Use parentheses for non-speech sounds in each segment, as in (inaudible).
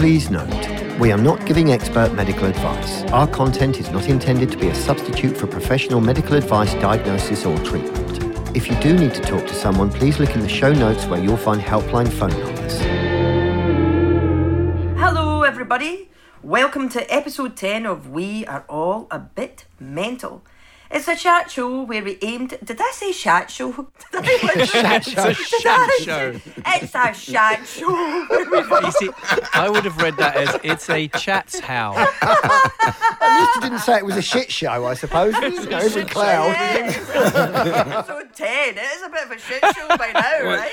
Please note, we are not giving expert medical advice. Our content is not intended to be a substitute for professional medical advice, diagnosis, or treatment. If you do need to talk to someone, please look in the show notes where you'll find helpline phone numbers. Hello, everybody. Welcome to episode 10 of We Are All a Bit Mental. It's a chat show where we aimed. Did I say chat show? (laughs) (laughs) Did I Chat show. Did I say- It's a chat show. (laughs) You see, I would have read that as it's a chat's how. At least you didn't say it was a shit show, I suppose. You know, every cloud. Yeah. episode 10. It is a bit of a shit show by now, right?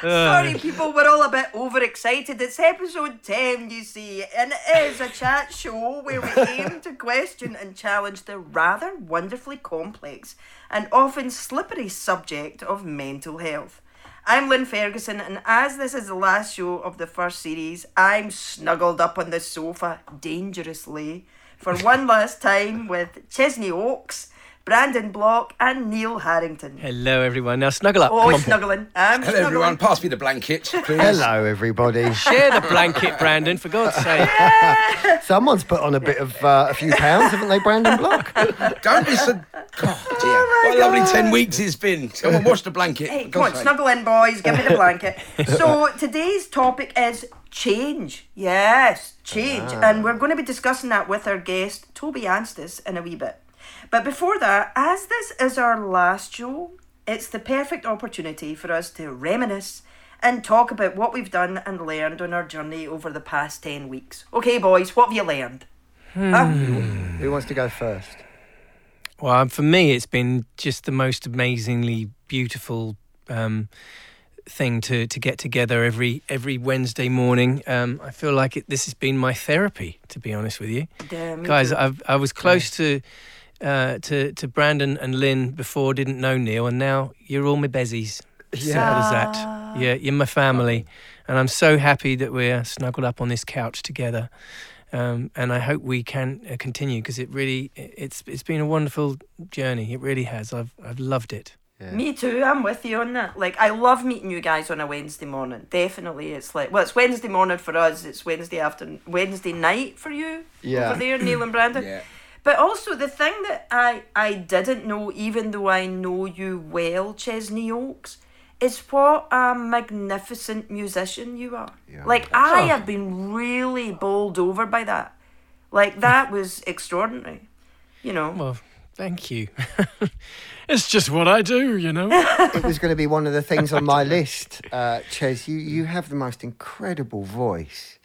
Sorry, people, we're all a bit overexcited. It's episode 10, you see, and it is a chat show where we aim to question and challenge the rather wonderfully complex and often slippery subject of mental health. I'm Lynn Ferguson, and as this is the last show of the first series, I'm snuggled up on the sofa dangerously for one last time with Chesney Hawkes, Brandon Block, and Neil Harrington. Hello, everyone. Now snuggle up. Oh, Come on. snuggling. I'm Hello, snuggling. everyone. Pass me the blanket, please. Hello, everybody. Share the blanket, Brandon, for God's sake. Yeah. Someone's put on a bit of uh, a few pounds, haven't they, Brandon Block? Don't listen. God, dear. what a lovely 10 weeks it's been. Come on, wash the blanket. Hey, come on, sake. snuggle in, boys. Give me the blanket. so today's topic is change. Yes, change, and we're going to be discussing that with our guest Toby Anstis in a wee bit. But before that, as this is our last show, it's the perfect opportunity for us to reminisce and talk about what we've done and learned on our journey over the past ten weeks. Okay, boys, what have you learned? Huh? Who wants to go first? Well, um, for me, it's been just the most amazingly beautiful um, thing to, to get together every every Wednesday morning. Um, I feel like it, this has been my therapy, to be honest with you. Yeah, Guys. I've, I was close to, uh, to to Brandon and Lynn before, didn't know Neil, and now you're all my bezies. Simple as that. Yeah, you're my family, and I'm so happy that we're snuggled up on this couch together. Um, and I hope we can uh, continue because it really it's it's been a wonderful journey. It really has. I've I've loved it. Me too. I'm with you on that. Like, I love meeting you guys on a Wednesday morning. Definitely, it's like well, it's Wednesday morning for us. It's Wednesday afternoon, Wednesday night for you Yeah. over there, Neil and Brandon. Yeah. But also the thing that I I didn't know, even though I know you well, Chesney Hawkes, is what a magnificent musician you are. Yeah. Like I have been really bowled over by that. Like that was (laughs) extraordinary. You know. Well, thank you. (laughs) it's just what I do, you know. It was going to be one of the things on my (laughs) list. Uh, Ches, you, you have the most incredible voice.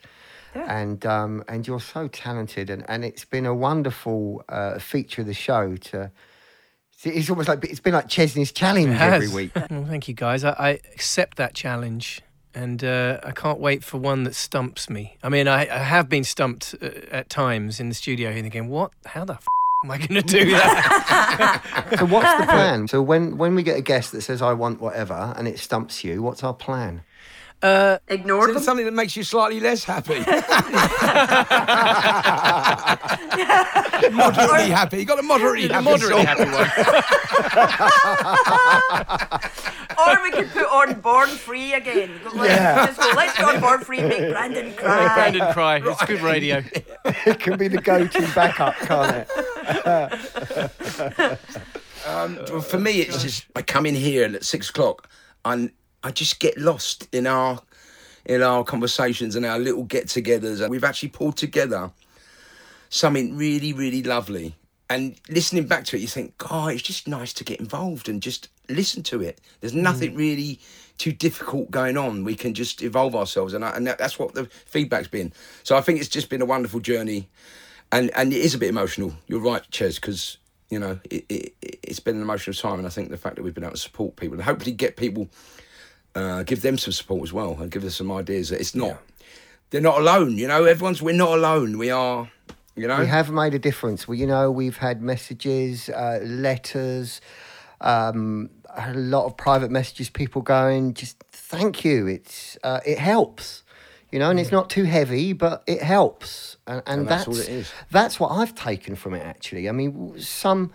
And um, and you're so talented, and, and it's been a wonderful uh, feature of the show. To it's almost like it's been like Chesney's challenge It every week. (laughs) Well, thank you, guys. I, I accept that challenge, and uh, I can't wait for one that stumps me. I mean, I, I have been stumped uh, at times in the studio, here thinking, "What? How the f- am I going to do that?" (laughs) (laughs) So what's the plan? So when when we get a guest that says I want whatever and it stumps you, what's our plan? Uh, Ignore them. something that makes you slightly less happy? (laughs) moderately happy. You got a moderately happy. moderately song. happy one. (laughs) Or we could put on Born Free again. Go, Let's, Yeah. just go, let's go on Born Free, make Brandon cry. Brandon cry. It's good radio. (laughs) it can be the go-to backup, can't it? Um, well, for me, it's just I come in here and at six o'clock, and I just get lost in our in our conversations and our little get-togethers, and we've actually pulled together something really, really lovely. And listening back to it, you think, God, it's just nice to get involved and just listen to it. There's mm. nothing really too difficult going on. We can just evolve ourselves, and I, and that, that's what the feedback's been. So I think it's just been a wonderful journey, and and it is a bit emotional. You're right, Ches, because you know it, it it's been an emotional time, and I think the fact that we've been able to support people and hopefully get people, uh, give them some support as well, and give us some ideas that it's not. They're not alone, you know. Everyone's we're not alone. We are, you know. We have made a difference. Well, you know, we've had messages, uh, letters, um, a lot of private messages. People going, just thank you. It's uh, it helps, you know, and it's not too heavy, but it helps, and, and, And that's that's all it is. That's what I've taken from it. Actually, I mean, some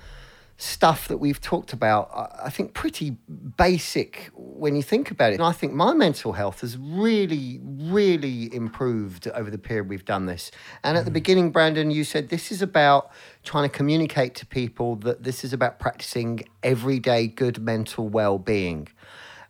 stuff that we've talked about, I- think, pretty basic when you think about it, and I think my mental health has really, really improved over the period we've done this. And at the mm. beginning, Brandon, you said this is about trying to communicate to people that this is about practicing everyday good mental well being.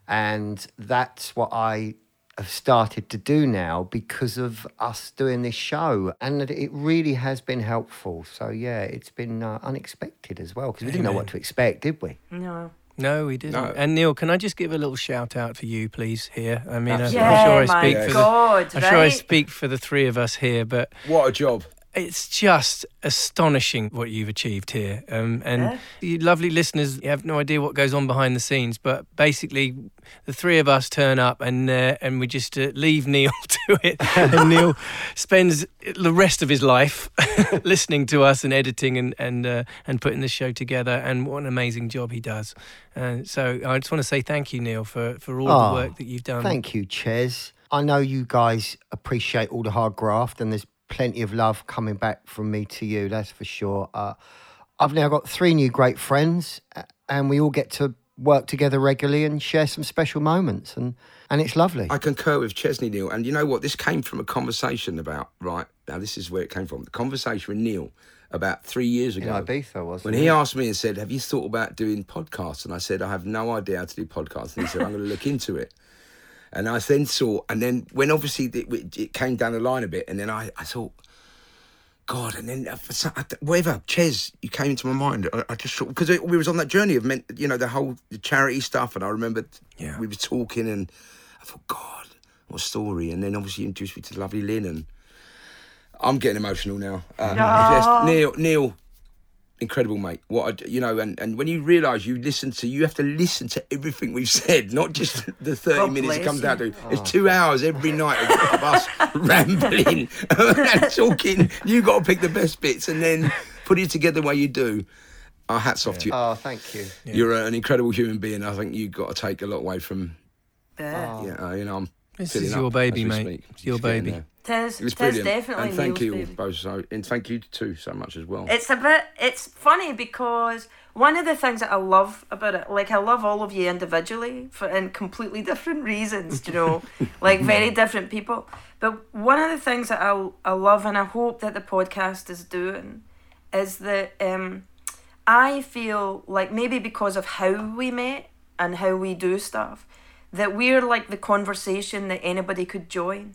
And that's what I have started to do now because of us doing this show and that it really has been helpful so yeah it's been uh, unexpected as well because we didn't know what to expect did we No. No, we didn't. No. And Neil, can I just give a little shout out for you, please? Here, I mean, I'm Yeah, sure I my speak for God, the, I'm sure I speak for the three of us here, but What a job. It's just astonishing what you've achieved here. Um, and Yeah. you lovely listeners, you have no idea what goes on behind the scenes. But basically, the three of us turn up and uh, and we just uh, leave Neil (laughs) to it. and (laughs) Neil spends the rest of his life (laughs) listening to us and editing and and uh, and putting the show together. And what an amazing job he does. And so I just want to say thank you, Neil, for for all Oh, the work that you've done. Thank you, Ches. I know you guys appreciate all the hard graft, and there's plenty of love coming back from me to you. That's for sure. Uh, I've now got three new great friends, and we all get to work together regularly and share some special moments, and and it's lovely. I concur with Chesney Neil, and you know what? This came from a conversation about right now. This is where it came from. The conversation with Neil about three years in ago. Ibiza, wasn't When he asked me and said, "Have you thought about doing podcasts?" and I said, "I have no idea how to do podcasts," and he said, "I'm going to look into it." And I then saw, and then when obviously it, it came down the line a bit, and then I, I thought, God, and then uh, for some- I- whatever, Ches, you came into my mind. I, I just because we was on that journey of meant, you know, the whole the charity stuff, and I remembered Yeah. we were talking, and I thought, God, what story! And then obviously you introduced me to lovely Lynn, and I'm getting emotional now. Um, just, Neil, Neil, incredible, mate. What I d you know, and, and when you realise you listen to, you have to listen to everything we've said, not just the thirty God minutes it bless comes down to. you. It's two hours every night of, of us (laughs) rambling and talking. You got to pick the best bits and then put it together the way you do. Our hats off to you. Oh, thank you. You're an incredible human being. I think you've got to take a lot away from. Yeah. Yeah, uh, you know, I'm. This is your up baby, mate. speak. It's your Just getting baby. Tis, It was tis brilliant. definitely and thank you both so, and thank you too so much as well. It's a bit. It's funny because one of the things that I love about it, like I love all of you individually for in completely (laughs) different reasons, you know, (laughs) like very different people. But one of the things that I I love and I hope that the podcast is doing is that um, I feel like maybe because of how we met and how we do stuff, that we're like the conversation that anybody could join.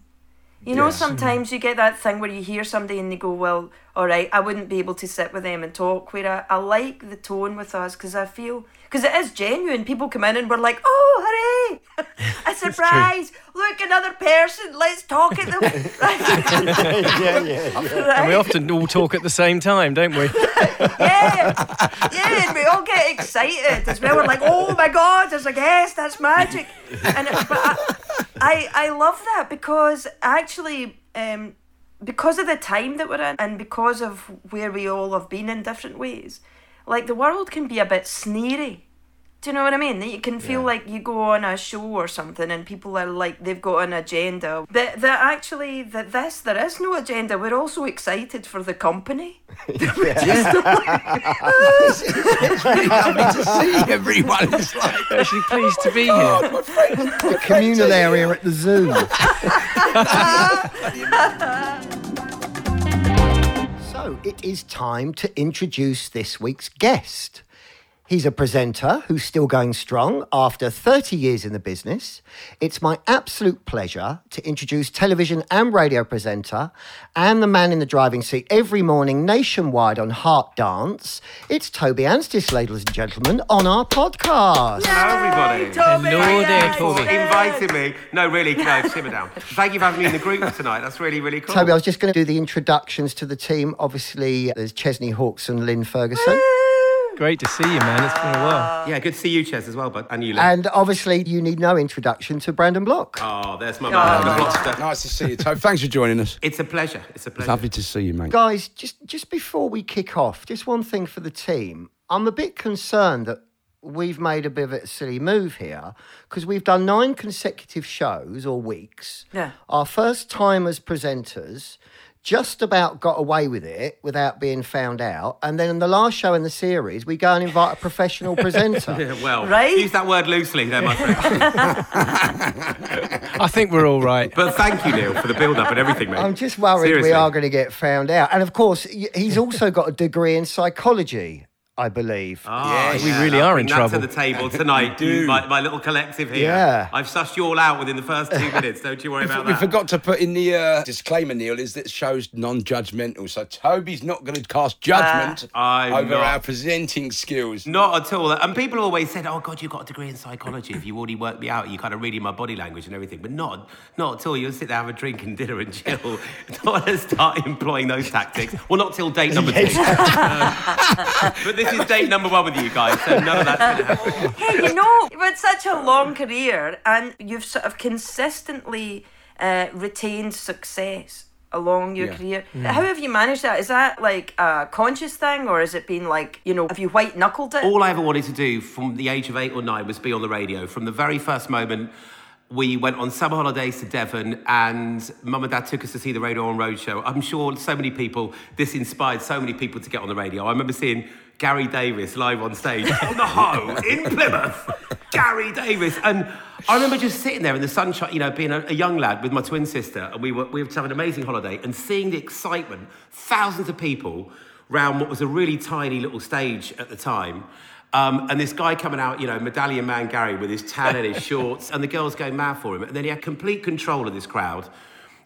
You know, Yes. sometimes you get that thing where you hear somebody and they go, Well, all right, I wouldn't be able to sit with them and talk. Where I, I like the tone with us because I feel, because it is genuine. People come in and we're like, Oh, hooray! (laughs) A surprise! Look, another person, let's talk at them. Right? (laughs) yeah, yeah. And we often all talk at the same time, don't we? (laughs) yeah, yeah, and we all get excited as well. We're like, oh my god, there's a guest, that's magic. And it, but I, I, I love that because actually, um, because of the time that we're in, and because of where we all have been in different ways, like the world can be a bit sneery. Do you know what I mean? That you can feel like you go on a show or something and people are like they've got an agenda. But that actually that this there is no agenda. We're also excited for the company. it's really lovely to see everyone. It's like, Actually, pleased to be here. friend. The communal area at the zoo. so it is time to introduce this week's guest. He's a presenter who's still going strong after 30 years in the business. It's my absolute pleasure to introduce television and radio presenter and the man in the driving seat every morning nationwide on Heart Dance. It's Toby Anstis, ladies and gentlemen, on our podcast. Hello, everybody. Toby, Hello there, yes, Toby. yes. Inviting me. No, really, no, (laughs) simmer down. Thank you for having me in the group tonight. That's really, really cool. Toby, I was just going to do the introductions to the team. Obviously, there's Chesney Hawkes and Lynn Ferguson. Great to see you, man. It's been a while. yeah, good to see you, Ches, as well, bud. And you, Lee. And obviously, you need no introduction to Brandon Block. oh, there's my oh, man. The Blockster. Nice to see you, Toby. Thanks for joining us. It's a pleasure. It's a pleasure. Lovely to see you, mate. Guys, just, just before we kick off, just one thing for the team. I'm a bit concerned that we've made a bit of a silly move here because we've done nine consecutive shows or weeks. Yeah. Our first time as presenters just about got away with it without being found out. And then in the last show in the series, we go and invite a professional (laughs) presenter. well, Right? use that word loosely there, my friend. (laughs) I think we're all right. but thank you, Neil, for the build up and everything, mate. I'm just worried Seriously. we are going to get found out. And of course, he's also got a degree in psychology, I believe. Ah, Yes. We really I'll are bring in that trouble. to the table tonight, (laughs) do. my, my little collective here. Yeah. I've sussed you all out within the first two (laughs) minutes. Don't you worry about We that. We forgot to put in the uh, disclaimer, Neil, is that show's non-judgmental. So Toby's not going to cast judgment I'm over not. our presenting skills. Not at all. And people always said, "Oh God, you've got a degree in psychology. If you already worked me out, you kind of reading my body language and everything." But not, not at all. You'll sit there, have a drink and dinner and chill. (laughs) Don't to start employing those tactics. Well, not till date number two. Um, but this is date number one with you guys, so none of that's going to happen. (laughs) hey, you know, you've had such a long career and you've sort of consistently uh, retained success along your Yeah. career. How have you managed that? Is that like a conscious thing or has it been like, you know, have you white knuckled it? All I ever wanted to do from the age of eight or nine was be on the radio. From the very first moment, we went on summer holidays to Devon, and mum and dad took us to see the Radio 1 Roadshow. I'm sure so many people, this inspired so many people to get on the radio. I remember seeing Gary Davies live on stage on the Hoe in Plymouth. Gary Davies. And I remember just sitting there in the sunshine, you know, being a, a young lad with my twin sister, and we were, we were have an amazing holiday, and seeing the excitement, thousands of people round what was a really tiny little stage at the time. Um, and this guy coming out, you know, medallion man Gary with his tan and his (laughs) shorts, and the girls going mad for him. And then he had complete control of this crowd.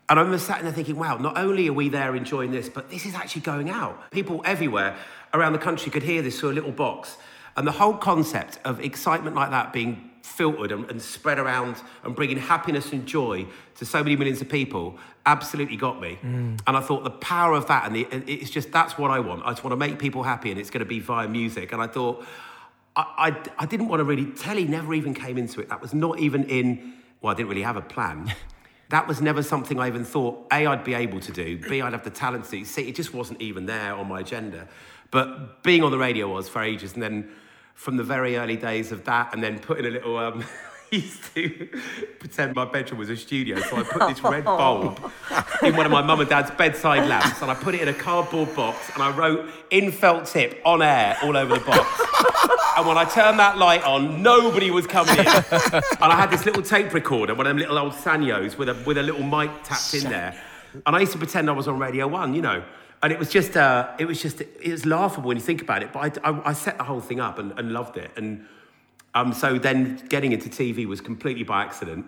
And I remember sat there thinking, wow, not only are we there enjoying this, but this is actually going out. People everywhere around the country could hear this through a little box. And the whole concept of excitement like that being filtered and, and spread around and bringing happiness and joy to so many millions of people absolutely got me. Mm. And I thought the power of that, and the, and it's just that's what I want. I just want to make people happy, and it's going to be via music. And I thought, I, I, I didn't want to really, telly never even came into it. That was not even in, well, I didn't really have a plan. (laughs) that was never something I even thought, A, I'd be able to do, B, I'd have the talent to do. See, it just wasn't even there on my agenda. But being on the radio was for ages. And then from the very early days of that, and then putting a little, um, (laughs) used (laughs) to pretend my bedroom was a studio. So I put this red bulb in one of my mum and dad's bedside lamps, and I put it in a cardboard box, and I wrote in felt tip on air all over the box. And when I turned that light on, nobody was coming in. and I had this little tape recorder, one of them little old Sanyos with a, with a little mic tapped in there. And I used to pretend I was on Radio 1, you know. And it was just, uh, it was just, it was laughable when you think about it. But I, I, I set the whole thing up and, and loved it. And um, so then getting into TV was completely by accident.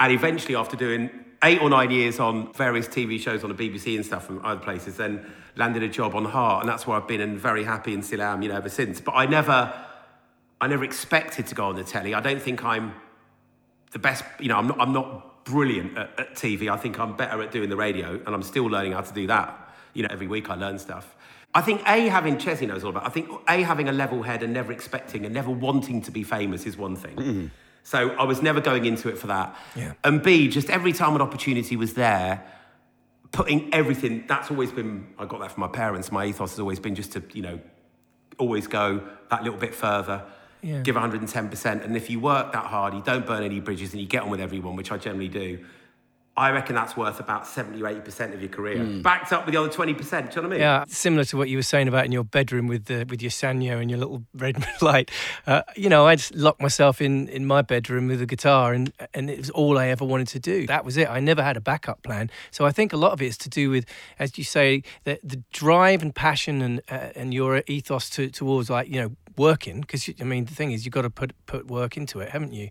And eventually, after doing eight or nine years on various TV shows on the BBC and stuff from other places, then landed a job on Heart, and that's where I've been and very happy and still am, you know, ever since. But I never, I never expected to go on the telly. I don't think I'm the best. You know, I'm not, I'm not brilliant at, at TV. I think I'm better at doing the radio, and I'm still learning how to do that. You know, every week I learn stuff. I think A, having Chesney knows all about. I think A, having a level head and never expecting and never wanting to be famous is one thing. Mm-hmm. So I was never going into it for that. Yeah. And B, just every time an opportunity was there, putting everything. That's always been. I got that from my parents. My ethos has always been just to, you know, always go that little bit further. Yeah. Give 110%. And if you work that hard, you don't burn any bridges and you get on with everyone, which I generally do, I reckon that's worth about 70 or 80% of your career. Backed up with the other 20%. Do you know what I mean? Yeah, similar to what you were saying about in your bedroom with the, with your Sanyo and your little red (laughs) light. Uh, you know, I'd lock myself in in my bedroom with a guitar, and and it was all I ever wanted to do. That was it. I never had a backup plan. So I think a lot of it is to do with, as you say, the the drive and passion and uh, and your ethos to, towards like you know working. Because I mean, the thing is, you've got to put put work into it, haven't you?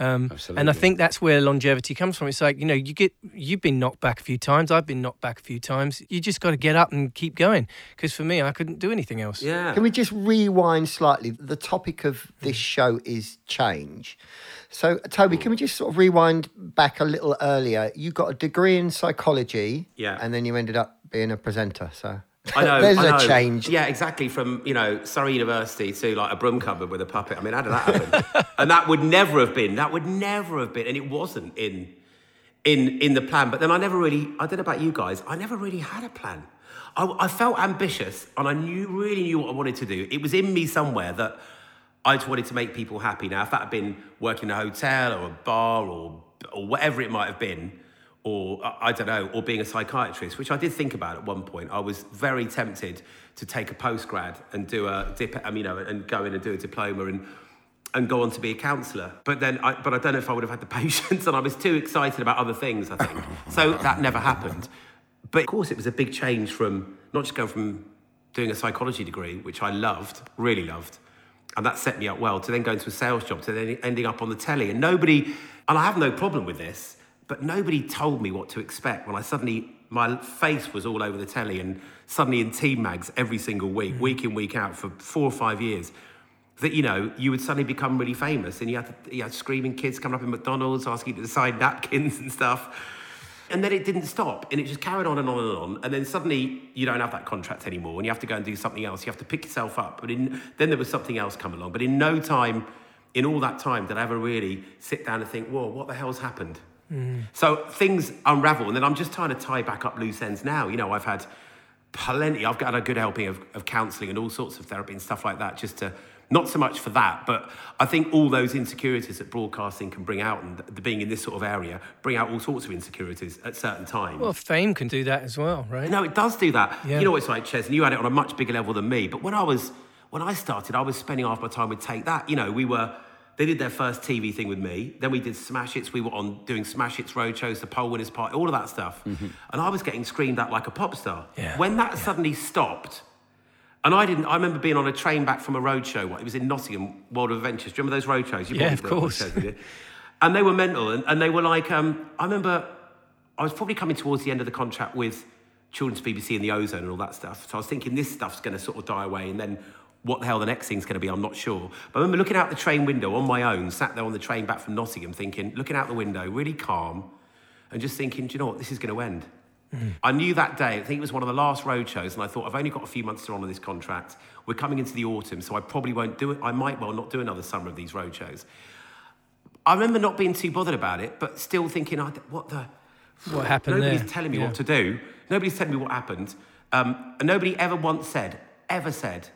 Um, and I think that's where longevity comes from. It's like you know, you get you've been knocked back a few times. I've been knocked back a few times. You just got to get up and keep going. Because for me, I couldn't do anything else. Yeah. Can we just rewind slightly? The topic of this show is change. So, Toby, can we just sort of rewind back a little earlier? You got a degree in psychology, Yeah. and then you ended up being a presenter. So, I know. there's I know. a change. Yeah, exactly. From you know Surrey University to like a broom cupboard with a puppet. I mean, how did that happen? (laughs) and that would never have been. That would never have been. And it wasn't in in in the plan. But then I never really. I don't know about you guys. I never really had a plan. I, I felt ambitious, and I knew really knew what I wanted to do. It was in me somewhere that I just wanted to make people happy. Now, if that had been working in a hotel or a bar or or whatever it might have been, or I don't know, or being a psychiatrist, which I did think about at one point. I was very tempted to take a postgrad and do a dip, you know, and go in and do a diploma and and go on to be a counsellor. But then, I, but I don't know if I would have had the (laughs) patience, and I was too excited about other things. I think so that never happened. But of course, it was a big change from not just going from doing a psychology degree, which I loved, really loved, and that set me up well, to then going to a sales job, to then ending up on the telly. And nobody, and I have no problem with this, but nobody told me what to expect when I suddenly, my face was all over the telly and suddenly in team mags every single week, mm-hmm. week in, week out for four or five years. That you know, you would suddenly become really famous, and you had, to, you had screaming kids coming up in McDonald's asking you to sign napkins and stuff. And then it didn't stop, and it just carried on and on and on. And then suddenly you don't have that contract anymore, and you have to go and do something else. You have to pick yourself up. But in, then there was something else come along. But in no time, in all that time, did I ever really sit down and think, "Whoa, what the hell's happened?" Mm. So things unravel, and then I'm just trying to tie back up loose ends now. You know, I've had plenty. I've got a good helping of, of counselling and all sorts of therapy and stuff like that, just to not so much for that, but I think all those insecurities that broadcasting can bring out and the, being in this sort of area bring out all sorts of insecurities at certain times. Well, fame can do that as well, right? No, it does do that. Yeah. You know it's like, Ches, and you had it on a much bigger level than me. But when I was when I started, I was spending half my time with Take That. You know, we were they did their first TV thing with me. Then we did Smash Hits. We were on doing Smash Hits roadshows, the Poll Winners Party, all of that stuff. And I was getting screamed at like a pop star. Yeah, When that suddenly stopped, and I didn't. I remember being on a train back from a roadshow. What it was in Nottingham, World of Adventures. Do you remember those roadshows? You Yeah, of course. and they were mental, and, and they were like. Um, I remember I was probably coming towards the end of the contract with Children's BBC and the Ozone and all that stuff. So I was thinking this stuff's going to sort of die away, and then what the hell the next thing's going to be, I'm not sure. But I remember looking out the train window on my own, sat there on the train back from Nottingham, thinking, looking out the window, really calm, and just thinking, do you know what, this is going to end. I knew that day, I think it was one of the last road shows, and I thought, I've only got a few months to run on this contract. We're coming into the autumn, so I probably won't do it. I might well not do another summer of these road shows. I remember not being too bothered about it, but still thinking, I, what the? What happened Nobody's there? telling me Yeah. what to do. Nobody's telling me what happened. Um, and nobody ever once said, ever said,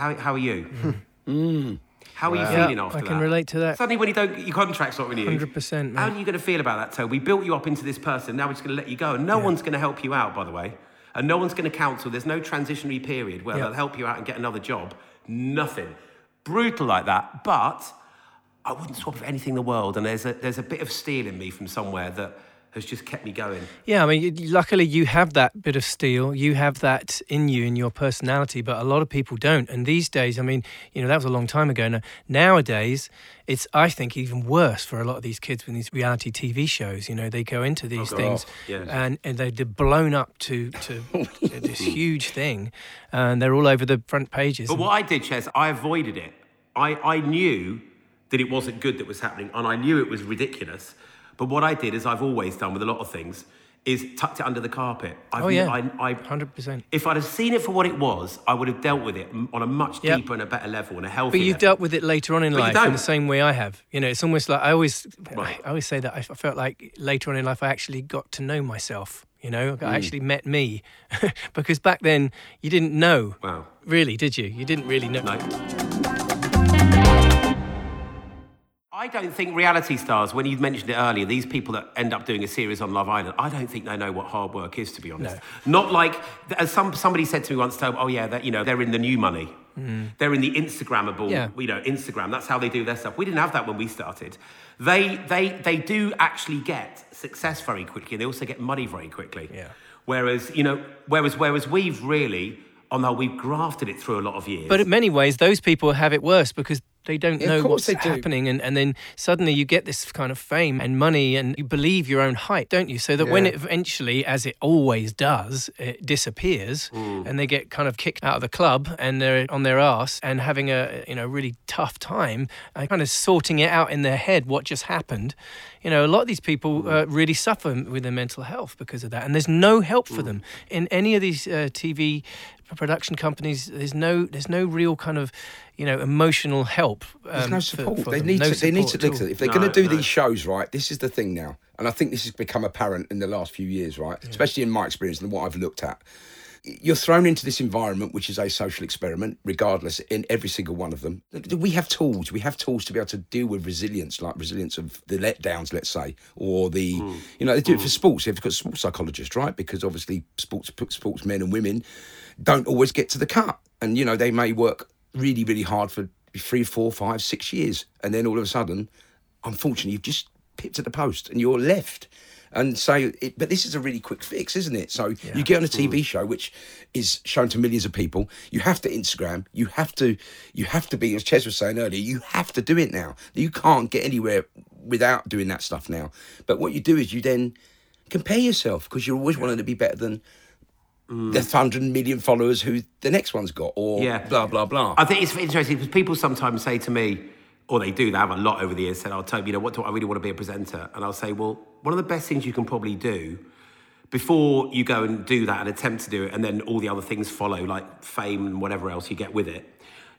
how, how are you? (laughs) Mm. How are you Yeah, feeling after I that? can relate to that. Suddenly, when you don't, your contract's not renewed. 100%, How are you going to feel about that, Toe? We built you up into this person. Now we're just going to let you go, and no one's going to help you out, by the way. And no one's going to counsel. There's no transitionary period where Yeah. they'll help you out and get another job. Nothing. Brutal like that. But I wouldn't swap for anything in the world. And there's a there's a bit of steel in me from somewhere that has just kept me going. Yeah, I mean, luckily you have that bit of steel. You have that in you, in your personality, but a lot of people don't. And these days, I mean, you know, that was a long time ago. Now, nowadays, it's, I think, even worse for a lot of these kids with these reality TV shows. You know, they go into oh, these God. things Yes. and, and they- they're blown up to, to (laughs) this huge thing, and they're all over the front pages. But what I did, Ches, I avoided it. I, I knew that it wasn't good that was happening, and I knew it was ridiculous. But what I did, is I've always done with a lot of things, is tucked it under the carpet. I've, Oh, yeah. I, I, 100%. If I'd have seen it for what it was, I would have dealt with it on a much Yep. deeper and a better level and a healthier. But you've dealt with it later on in But life in the same way I have. You know, it's almost like I always, Right. I always say that I felt like later on in life I actually got to know myself. You know, Mm. I actually met me, (laughs) because back then you didn't know. Wow. Really, did you? You didn't really know. No. I don't think reality stars, when you mentioned it earlier, these people that end up doing a series on Love Island, I don't think they know what hard work is, to be honest. Not like, as some, somebody said to me once, Tobe, oh yeah, that, you know, they're in the new money. Mm. They're in the Instagrammable, Yeah. you know, Instagram. That's how they do their stuff. We didn't have that when we started. They, they, they do actually get success very quickly, and they also get money very quickly. Yeah. Whereas, you know, whereas, whereas we've really, on the whole, we've grafted it through a lot of years. But in many ways, those people have it worse because they don't Yeah, know what's do. happening, and, and then suddenly you get this kind of fame and money, and you believe your own hype, don't you? So that when it eventually, as it always does, it disappears, Mm. and they get kind of kicked out of the club, and they're on their ass and having a you know really tough time, and kind of sorting it out in their head what just happened. You know, a lot of these people Mm. uh, really suffer with their mental health because of that, and there's no help Mm. for them in any of these uh, TV production companies. There's no there's no real kind of you know emotional help. There's um, no support. for they them. need No to. They need to support look at at it. If they're No, going to do no. these shows, right? This is the thing now, and I think this has become apparent in the last few years, right? Especially in my experience and what I've looked at. you're thrown into this environment, which is a social experiment, regardless, in every single one of them. We have tools. We have tools to be able to deal with resilience, like resilience of the letdowns, let's say, or the, mm. you know, they do mm. it for sports. They've got sports psychologists, right? Because obviously, sports sports men and women don't always get to the cut, and you know, they may work really, really hard for three, four, five, six years, and then all of a sudden, unfortunately, you've just pipped at the post and you're left and so, it, but this is a really quick fix, isn't it? So yeah. you get on a TV show which is shown to millions of people. You have to Instagram. You have to. You have to be, as Ches was saying earlier. You have to do it now. You can't get anywhere without doing that stuff now. But what you do is you then compare yourself because you're always wanting to be better than Mm. the hundred million followers who the next one's got, or yeah. blah blah blah. I think it's interesting because people sometimes say to me, or they do, they have a lot over the years, said, I'll tell you, you know, what do I really want to be a presenter? And I'll say, well, one of the best things you can probably do before you go and do that and attempt to do it, and then all the other things follow, like fame and whatever else you get with it,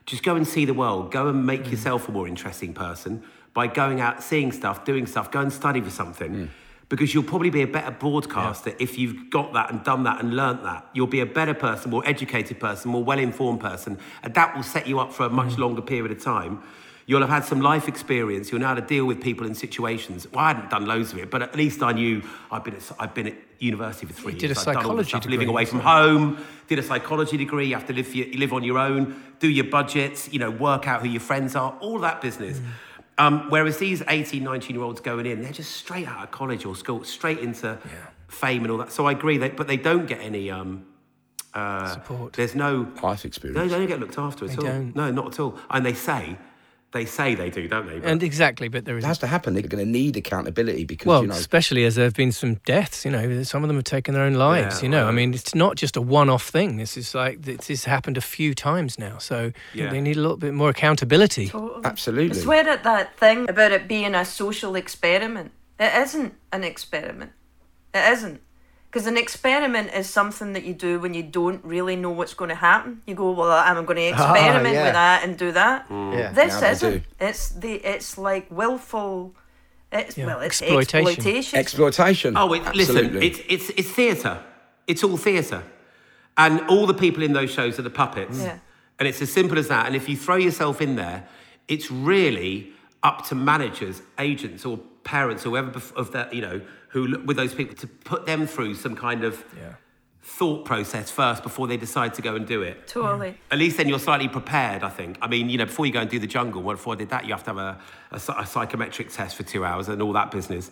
just go and see the world. Go and make mm. yourself a more interesting person by going out, seeing stuff, doing stuff, go and study for something. Mm. Because you'll probably be a better broadcaster yeah. if you've got that and done that and learnt that. You'll be a better person, more educated person, more well informed person, and that will set you up for a much mm. longer period of time You'll have had some life experience. You'll know how to deal with people in situations. Well, I hadn't done loads of it, but at least I knew I've been at, I've been at university for three you years. Did a psychology degree, living away from home. Did a psychology degree. You have to live for, you live on your own. Do your budgets. You know, work out who your friends are. All that business. Mm. Um, whereas these 18, 19 year olds going in, they're just straight out of college or school, straight into yeah. fame and all that. So I agree, that, but they don't get any um, uh, support. There's no life experience. No, they don't get looked after at they all. Don't. No, not at all. And they say they say they do, don't they? But and exactly, but there is. It has to happen. They're going to need accountability because, well, you know, especially as there have been some deaths. You know, some of them have taken their own lives. Yeah, you know, well, I mean, it's not just a one-off thing. This is like this has happened a few times now. So yeah. they need a little bit more accountability. Totally. Absolutely. I swear at that thing about it being a social experiment. It isn't an experiment. It isn't. Because an experiment is something that you do when you don't really know what's going to happen. You go, well, I'm going to ah, experiment yeah. with that and do that. Mm. Yeah. This isn't. It's the. It's like willful. It's yeah. well, it's exploitation. Exploitation. exploitation. Oh, it, listen, it's it's it's theatre. It's all theatre, and all the people in those shows are the puppets. Yeah. And it's as simple as that. And if you throw yourself in there, it's really up to managers, agents, or parents, whoever of that, you know, who with those people to put them through some kind of yeah. thought process first before they decide to go and do it. Totally. At least then you're slightly prepared. I think. I mean, you know, before you go and do the jungle, before I did that, you have to have a, a, a psychometric test for two hours and all that business.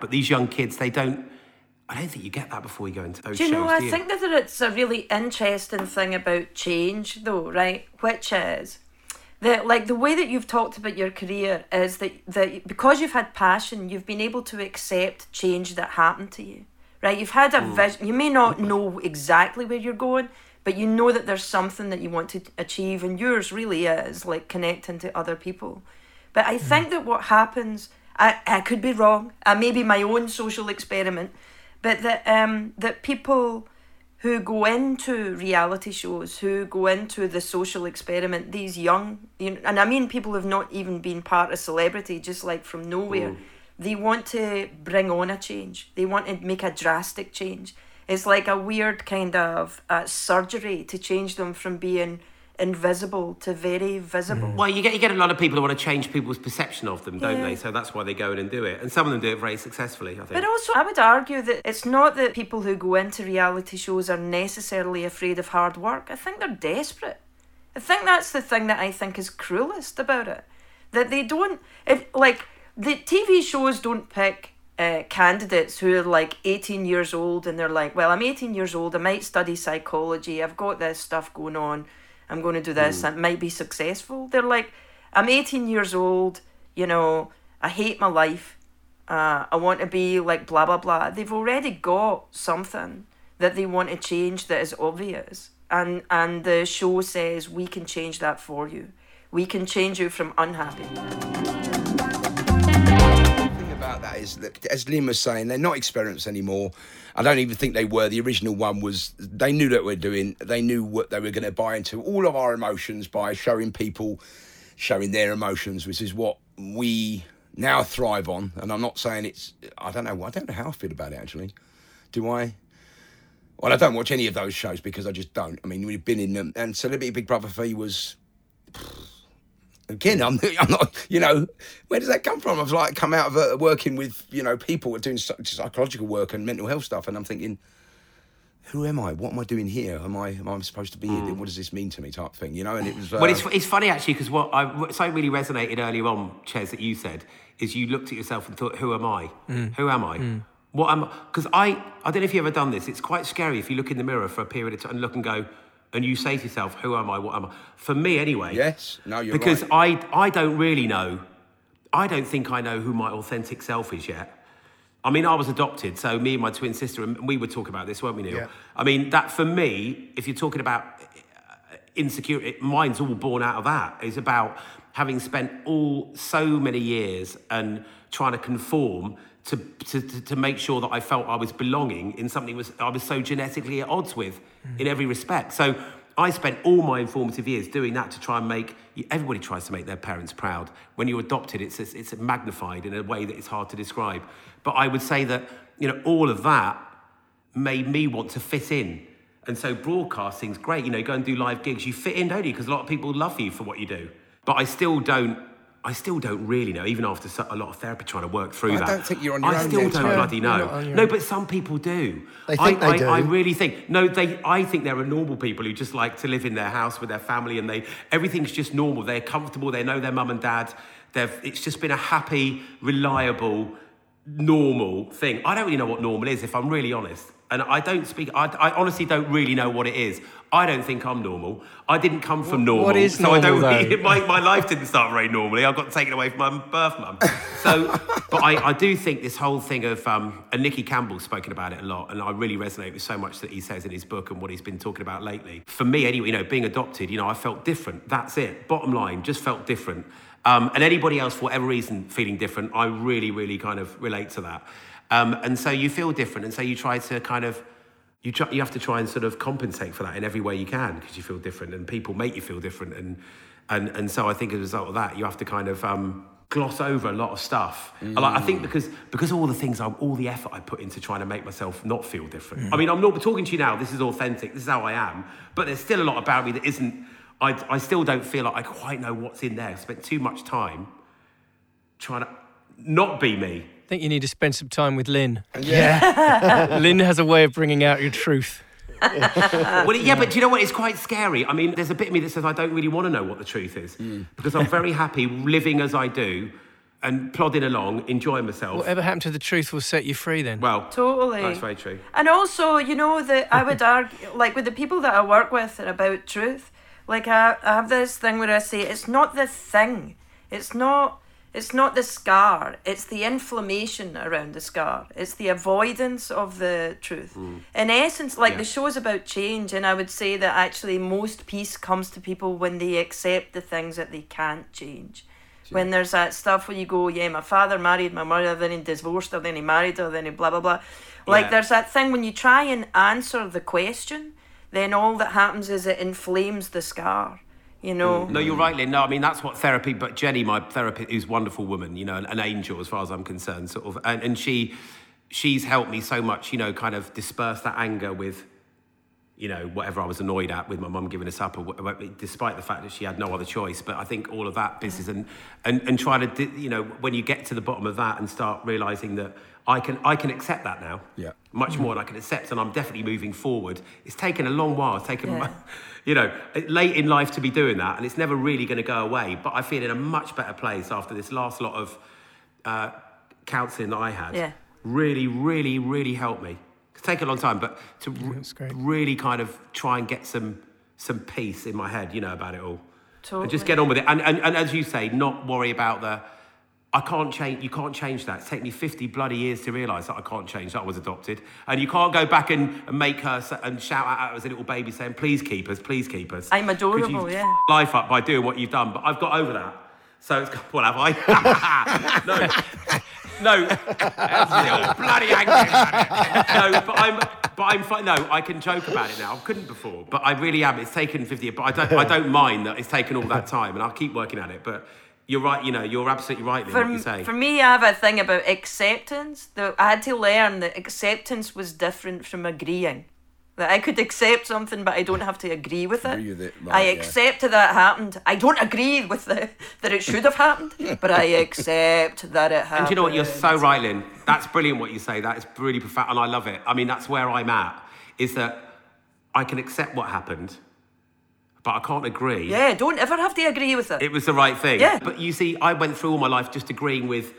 But these young kids, they don't. I don't think you get that before you go into those do you shows, know? I think that it's a really interesting thing about change, though, right? Which is that like the way that you've talked about your career is that that because you've had passion you've been able to accept change that happened to you right you've had a mm. vision you may not know exactly where you're going but you know that there's something that you want to achieve and yours really is like connecting to other people but i mm. think that what happens I, I could be wrong i may be my own social experiment but that um that people who go into reality shows, who go into the social experiment, these young, you know, and I mean people who've not even been part of celebrity, just like from nowhere, mm. they want to bring on a change. They want to make a drastic change. It's like a weird kind of uh, surgery to change them from being invisible to very visible. Well, you get you get a lot of people who want to change people's perception of them, don't yeah. they? So that's why they go in and do it, and some of them do it very successfully. I think. But also, I would argue that it's not that people who go into reality shows are necessarily afraid of hard work. I think they're desperate. I think that's the thing that I think is cruelest about it, that they don't. If like the TV shows don't pick uh, candidates who are like 18 years old and they're like, well, I'm 18 years old, I might study psychology, I've got this stuff going on, I'm going to do this. Mm. It might be successful. They're like, I'm 18 years old. You know, I hate my life. Uh, I want to be like blah blah blah. They've already got something that they want to change that is obvious, and and the show says we can change that for you. We can change you from unhappy as Lynn was saying, they're not experienced anymore. I don't even think they were. The original one was they knew that we're doing. They knew what they were going to buy into all of our emotions by showing people, showing their emotions, which is what we now thrive on. And I'm not saying it's. I don't know. I don't know how I feel about it actually. Do I? Well, I don't watch any of those shows because I just don't. I mean, we've been in them, and Celebrity Big Brother me was. Again, I'm, (laughs) I'm not, you know, where does that come from? I've like come out of uh, working with, you know, people doing psychological work and mental health stuff, and I'm thinking, who am I? What am I doing here? Am I am I supposed to be here? What does this mean to me? Type thing, you know. And it was. Uh, Well, it's, it's funny actually because what I something really resonated earlier on, Ches, that you said is you looked at yourself and thought, "Who am I? Who am I? What am?" Because I I don't know if you have ever done this. It's quite scary if you look in the mirror for a period of time and look and go, and you say to yourself, "Who am I? What am I?" For me, anyway. Yes. No, you're because right. I I don't really know. I don't think I know who my authentic self is yet. I mean, I was adopted, so me and my twin sister, and we would talk about this, weren't we, Neil? Yeah. I mean, that for me, if you're talking about insecurity, mine's all born out of that. It's about having spent all so many years and trying to conform to, to, to, make sure that I felt I was belonging in something was I was so genetically at odds with in every respect. So I spent all my informative years doing that to try and make everybody tries to make their parents proud. When you're adopted, it's it's magnified in a way that it's hard to describe. But I would say that you know all of that made me want to fit in. And so broadcasting's great. You know, go and do live gigs, you fit in, don't you? Because a lot of people love you for what you do. But I still don't. I still don't really know, even after a lot of therapy trying to work through I that. don't think you're on your I own still yet, don't Tony. bloody know. not on your No, own. but some people do. They think I, they I, I really think. No, they. I think there are normal people who just like to live in their house with their family, and they everything's just normal. They're comfortable. They know their mum and dad. They've. It's just been a happy, reliable, normal thing. I don't really know what normal is, if I'm really honest. And I don't speak. I, I honestly don't really know what it is. I don't think I'm normal. I didn't come from normal. what is so I don't. normal, really- (laughs) my, my life didn't start very normally. I got taken away from my birth mum. So, (laughs) but I, I do think this whole thing of, um, and Nicky Campbell's spoken about it a lot, and I really resonate with so much that he says in his book and what he's been talking about lately. For me, anyway, you know, being adopted, you know, I felt different. That's it. Bottom line, just felt different. Um, and anybody else, for whatever reason, feeling different, I really, really kind of relate to that. Um, and so you feel different, and so you try to kind of you try, you have to try and sort of compensate for that in every way you can because you feel different and people make you feel different and and and so I think as a result of that you have to kind of um, gloss over a lot of stuff. And Like, I think because because all the things I, all the effort I put into trying to make myself not feel different. I mean I'm not talking to you now. This is authentic. This is how I am. But there's still a lot about me that isn't. I I still don't feel like I quite know what's in there. I spent too much time trying to not be me. I think you need to spend some time with Lynn. (laughs) Yeah. Lynn has a way of bringing out your truth. (laughs) Well, yeah, but do you know what? It's quite scary. I mean, there's a bit of me that says I don't really want to know what the truth is hmm. because I'm very happy living as I do and plodding along, enjoying myself. Whatever happened to the truth will set you free then. Well, Totally. that's very true. And also, you know, that I would (laughs) argue, like with the people that I work with and about truth, like I, I have this thing where I say it's not the thing, it's not, it's not the scar, it's the inflammation around the scar, it's the avoidance of the truth. Mm. In essence, like Yeah. the show's about change, and I would say that actually most peace comes to people when they accept the things that they can't change. When there's that stuff where you go, yeah, my father married my mother, then he divorced her, then he married her, then he blah blah blah. Like Yeah. there's that thing when you try and answer the question, then all that happens is it inflames the scar. You know. Mm. No, you're right, Lynn. No, I mean that's what therapy. But Jenny, my therapist, who's a wonderful woman, you know, an, an angel as far as I'm concerned, sort of, and, and she, she's helped me so much, you know, kind of disperse that anger with, you know, whatever I was annoyed at with my mum giving us up, or, despite the fact that she had no other choice. But I think all of that business mm. and and and try to, di- you know, when you get to the bottom of that and start realizing that I can I can accept that now, Yeah. much more than I can accept, and I'm definitely moving forward. It's taken a long while. It's taken, Yeah. (laughs) you know, late in life to be doing that, and it's never really going to go away. But I feel in a much better place after this last lot of uh, counselling that I had. Yeah. Really, really, really helped me. It's taken a long time, but to r- that's really kind of try and get some some peace in my head, you know, about it all. And just get on with it. And, and, and as you say, not worry about the. I can't change. You can't change that. It's taken me fifty bloody years to realise that I can't change that I was adopted, and you can't go back and, and make her and shout at her as a little baby saying, "Please keep us, please keep us." I'm adorable, yeah. Life up by doing what you've done, but I've got over that. So it's (laughs) what have I? (laughs) no, no, still bloody angry. No, but I'm, but I'm fine. No, I can joke about it now. I couldn't before, but I really am. It's taken fifty, but I don't, I don't mind that it's taken all that time, and I'll keep working at it. But you're right. You know, you're absolutely right in what you For, say. for me, I have a thing about acceptance. That I had to learn that acceptance was different from agreeing. That I could accept something, but I don't have to agree with it. Agree with it, right, I yeah. accept that that happened. I don't agree with the, that it should have happened, (laughs) but I accept that it happened. And do you know what? You're so right, Lynn. That's brilliant what you say. That is really profound, and I love it. I mean, that's where I'm at. Is that I can accept what happened, but I can't agree. Yeah, don't ever have to agree with it. It was the right thing. Yeah. But you see, I went through all my life just agreeing with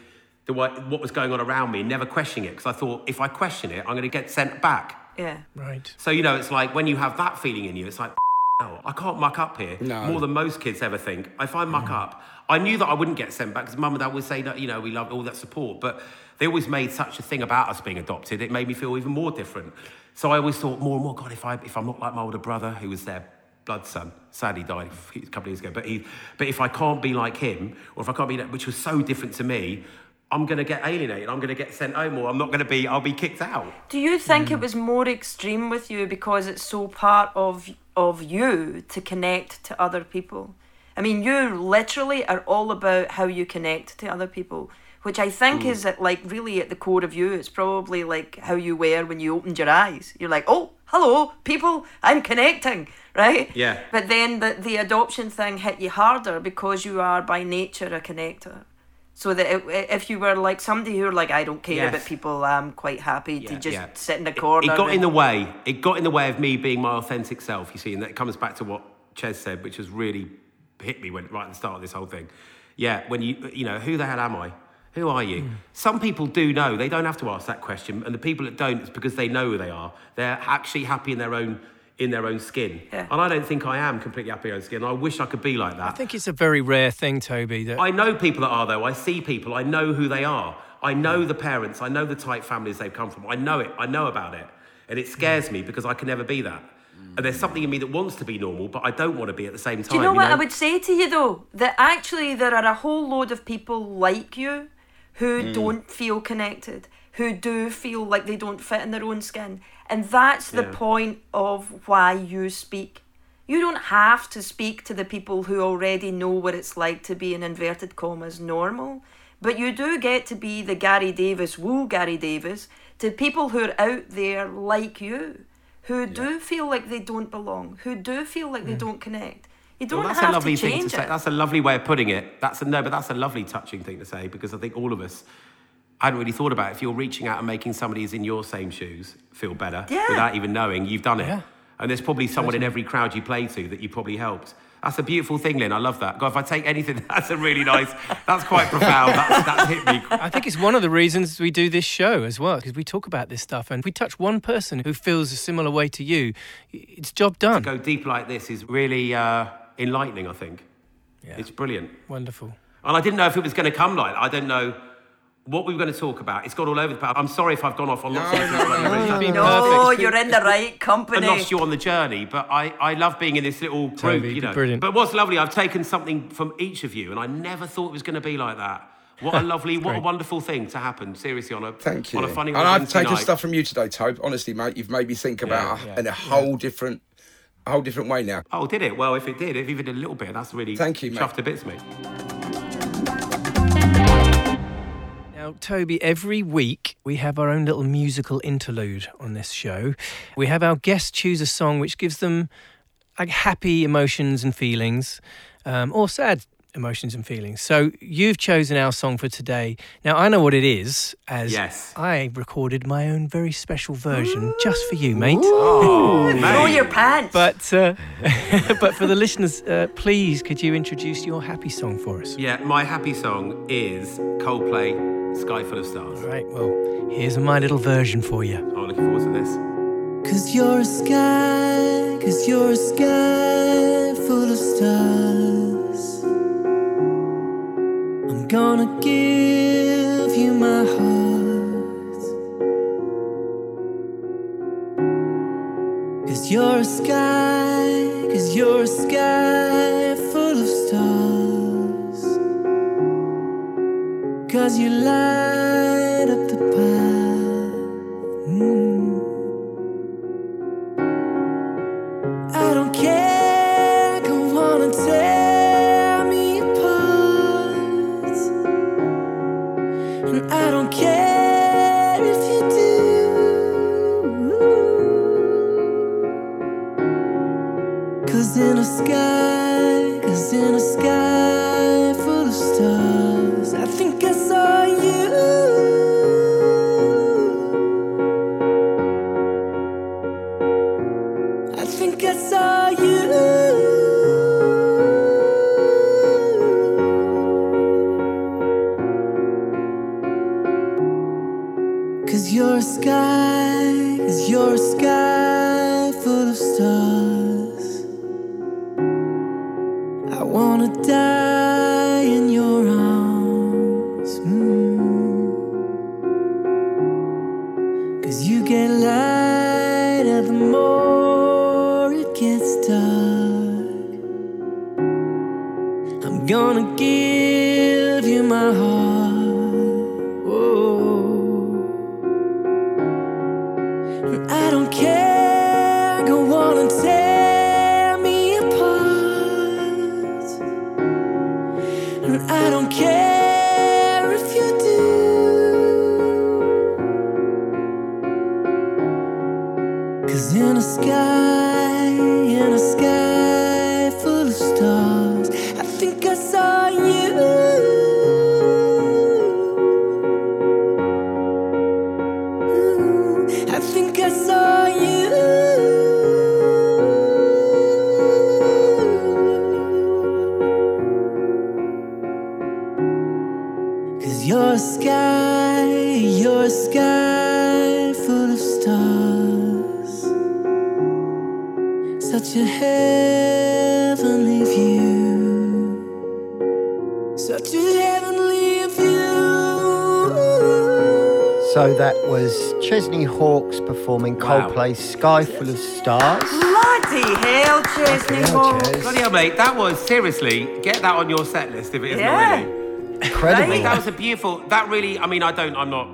the what, what was going on around me, never questioning it, because I thought if I question it, I'm going to get sent back. yeah. Right. So you know, it's like when you have that feeling in you, it's like, (laughs) hell, I can't muck up here No. more than most kids ever think. If I muck up, I knew that I wouldn't get sent back because mum and dad would say that you know we love all that support, but they always made such a thing about us being adopted. It made me feel even more different. So I always thought more and more, God, if I if I'm not like my older brother who was their blood son, sadly died a couple of years ago, but he, but if I can't be like him, or if I can't be that, which was so different to me. I'm gonna get alienated. I'm gonna get sent home, or I'm not gonna be. I'll be kicked out. Do you think Mm. it was more extreme with you because it's so part of of you to connect to other people? I mean, you literally are all about how you connect to other people, which I think Mm. is at, like really at the core of you. It's probably like how you were when you opened your eyes. You're like, oh, hello, people, I'm connecting, right? Yeah. But then the the adoption thing hit you harder because you are by nature a connector. So that it, if you were like somebody who were like, I don't care Yes. about people, I'm quite happy to just yeah. sit in the corner. It, got in the way. It got in the way of me being my authentic self. You see, and that comes back to what Ches said, which has really hit me when right at the start of this whole thing. Yeah, when you you know, who the hell am I? Who are you? Some people do know. They don't have to ask that question, and the people that don't, it's because they know who they are. They're actually happy in their own in their own skin. Yeah. And I don't think I am completely happy in my own skin. I wish I could be like that. I think it's a very rare thing, Toby. That I know people that are though. I see people. I know who they are. I know the parents. I know the tight families they've come from. I know it. I know about it, and it scares me because I can never be that. And there's something in me that wants to be normal, but I don't want to be at the same time. Do you know what I would say to you though? That actually there are a whole load of people like you who Hmm. don't feel connected, who do feel like they don't fit in their own skin. And that's the Yeah. point of why you speak. You don't have to speak to the people who already know what it's like to be in inverted commas normal. But you do get to be the Gary Davies, woo Gary Davies, to people who are out there like you, who do feel like they don't belong, who do feel like they don't connect. You don't Well, that's have a lovely to thing to say. it. That's a lovely way of putting it. That's a no, but that's a lovely, touching thing to say because I think all of us. I hadn't really thought about it. if you're reaching out and making somebody who's in your same shoes feel better Yeah. without even knowing you've done it. Yeah. And there's probably someone in every crowd you play to that you probably helped. That's a beautiful thing, Lynn. I love that. God, if I take anything, (laughs) that's a really nice. That's quite profound. That's, that's hit me. I think it's one of the reasons we do this show as well, because we talk about this stuff, and if we touch one person who feels a similar way to you, it's job done. To Go deep like this is really uh, enlightening. I think. Yeah. It's brilliant. Wonderful. And I didn't know if it was going to come like that. I don't know what we were going to talk about. It's gone all over the place. I'm sorry if I've gone off on lots of No, different no, no, ways. You've been No, perfect. you're in the right I company. lost you on the journey, but I, I love being in this little group, Toby, you know. brilliant. But what's lovely, I've taken something from each of you, and I never thought it was going to be like that. What a (laughs) lovely, what a wonderful thing to happen. Seriously, on a Thank you. on a funny and I've Wednesday taken night. stuff from you today, Tobe. Honestly, mate, you've made me think about yeah, in a whole different, a whole different way now. Oh, did it? Well, if it did, if even a little bit, that's really Thank you, mate. chuffed to bits me. Now, Toby, every week we have our own little musical interlude on this show. We have our guests choose a song which gives them like happy emotions and feelings, um, or sad emotions and feelings. So you've chosen our song for today. Now I know what it is, as Yes. I recorded my own very special version just for you, mate. Oh, Throw mate. your pants. But uh, (laughs) but for the listeners, uh, please could you introduce your happy song for us? Yeah, my happy song is Coldplay, Sky Full of Stars. All right. Well, here's my little version for you. I'm looking forward to this. Cause you're a sky, cause you're a sky full of stars. Gonna give you my heart. Cause you're a sky, cause you're a sky full of stars. Cause you light I don't care, go on and tear me apart. And I don't care if you do. Cause in a sky, that was Chesney Hawkes performing Wow. Coldplay's Sky Full of Stars. Bloody hell, Chesney hell, Hawkes. Bloody hell, mate, that was seriously, get that on your set list if it isn't Yeah. already. Incredible. That was a beautiful, that really, I mean, I don't, I'm not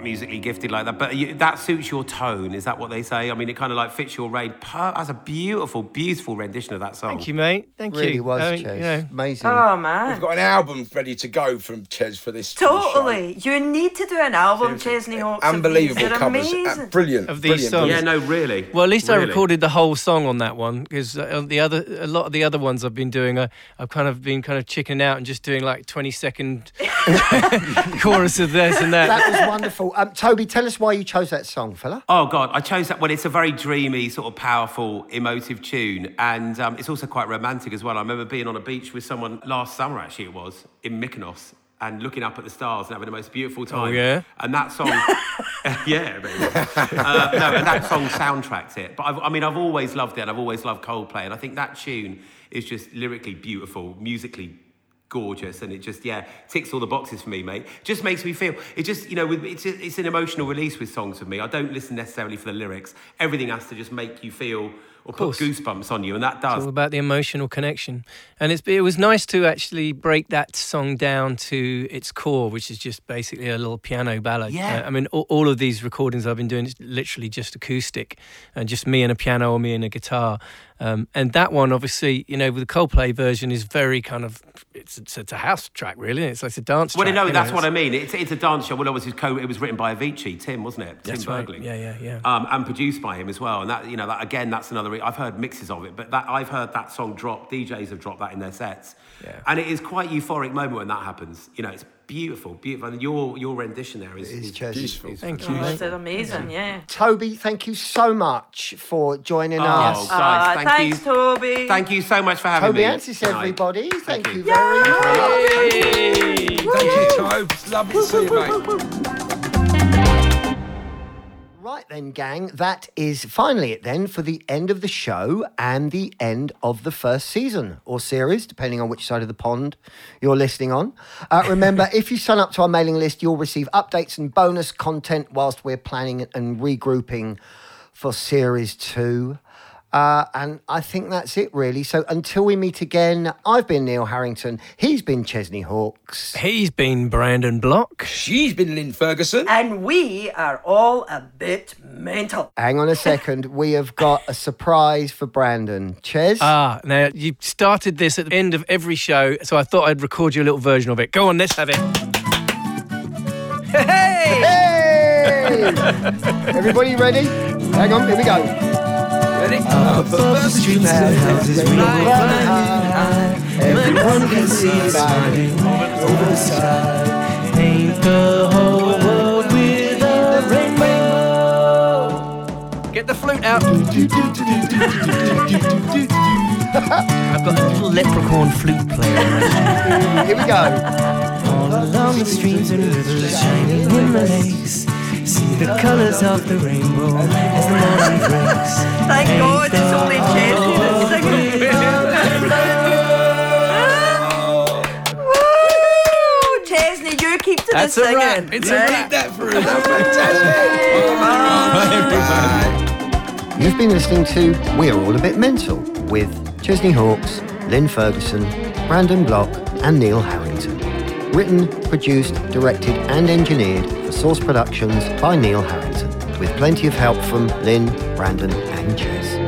that musically gifted like that, but you, that suits your tone, is that what they say? I mean, it kind of like fits your range. Per, that's a beautiful, beautiful rendition of that song. Thank you, mate. Thank really you. was, I mean, Ches. you know, Amazing. Oh, man. We've got an album ready to go from Ches for this. for show. Totally. You need to do an album, Chesney Hawkes. of. Unbelievable They're covers. Uh, amazing. brilliant. Of these brilliant, songs. Yeah, no, really. Well, at least I recorded the whole song on that one because uh, the other, a lot of the other ones I've been doing, I, I've kind of been kind of chickening out and just doing like 20 second (laughs) chorus of this and that. That was wonderful. Um, Toby, tell us why you chose that song, fella. Oh God, I chose that. Well, it's a very dreamy, sort of powerful, emotive tune, and um, it's also quite romantic as well. I remember being on a beach with someone last summer, actually it was in Mykonos, and looking up at the stars and having the most beautiful time. Oh, yeah? And that song, (laughs) (laughs) yeah, baby. uh, no, and that song soundtracked it. But I've, I mean, I've always loved it, and I've always loved Coldplay, and I think that tune is just lyrically beautiful, musically gorgeous and it just yeah ticks all the boxes for me mate. Just makes me feel it just you know with, it's, it's an emotional release with songs for me. I don't listen necessarily for the lyrics. Everything has to just make you feel or put goosebumps on you and that does. It's all about the emotional connection, and it's it was nice to actually break that song down to its core, which is just basically a little piano ballad. Yeah. Uh, I mean, all, all of these recordings I've been doing is literally just acoustic, and just me and a piano or me and a guitar. Um, and that one, obviously, you know, with the Coldplay version, is very kind of it's it's, it's a house track, really. It's like a dance. well track, no you know, that's what i mean it's, it's a dance show well obviously co- it was written by avicii tim wasn't it tim That's right. Bergling. Yeah, yeah, yeah. um, and produced by him as well. And that, you know, that again, that's another. re- I've heard mixes of it, but that I've heard that song drop. DJs have dropped that in their sets, Yeah. and it is quite euphoric moment when that happens. You know, it's beautiful, beautiful. And your your rendition there is, It is, is Chaz. Beautiful. Thank Oh, you. that's amazing, yeah. Toby, thank you so much for joining Oh, us. guys, Ah, thank thanks, you. Toby. Thank you so much for having Toby me. Antis, tonight. everybody. Thank, you. you very much. Thank you, Tobe. It's lovely to see you, mate. Right then, gang, that is finally it then for the end of the show and the end of the first season or series, depending on which side of the pond you're listening on. Uh, (laughs) remember, if you sign up to our mailing list, you'll receive updates and bonus content whilst we're planning and regrouping for series two. Uh, and I think that's it, really. So until we meet again, I've been Neil Harrington. He's been Chesney Hawkes. He's been Brandon Block. She's been Lynn Ferguson. And we are all a bit mental. Hang on a (laughs) second. we have got a surprise for Brandon. Ches? Ah, now you started this at the end of every show, so I thought I'd record you a little version of it. Go on, let's have it. Hey! Hey! (laughs) Everybody ready? Hang on, here we go. Ready? Above the streets and houses we're flying high. Everyone can see us smiling over the sky. Paint the whole world with a rainbow. Get the flute out. I've got a little leprechaun flute player. Here we go. All along the streams and rivers shining in the lakes. See the colors of the rainbow as the morning breaks. Thank God it's only Chesney that's singing. Woo! Chesney, you keep to That's the a singing. wrap. It's a right? wrap. that for us. That's fantastic. You've been listening to We're All a Bit Mental with Chesney Hawkes, Lynn Ferguson, Brandon Block, and Neil Harrington. Written, produced, directed, and engineered for Source Productions by Neil Harrington, with plenty of help from Lynn, Brandon, and Ches.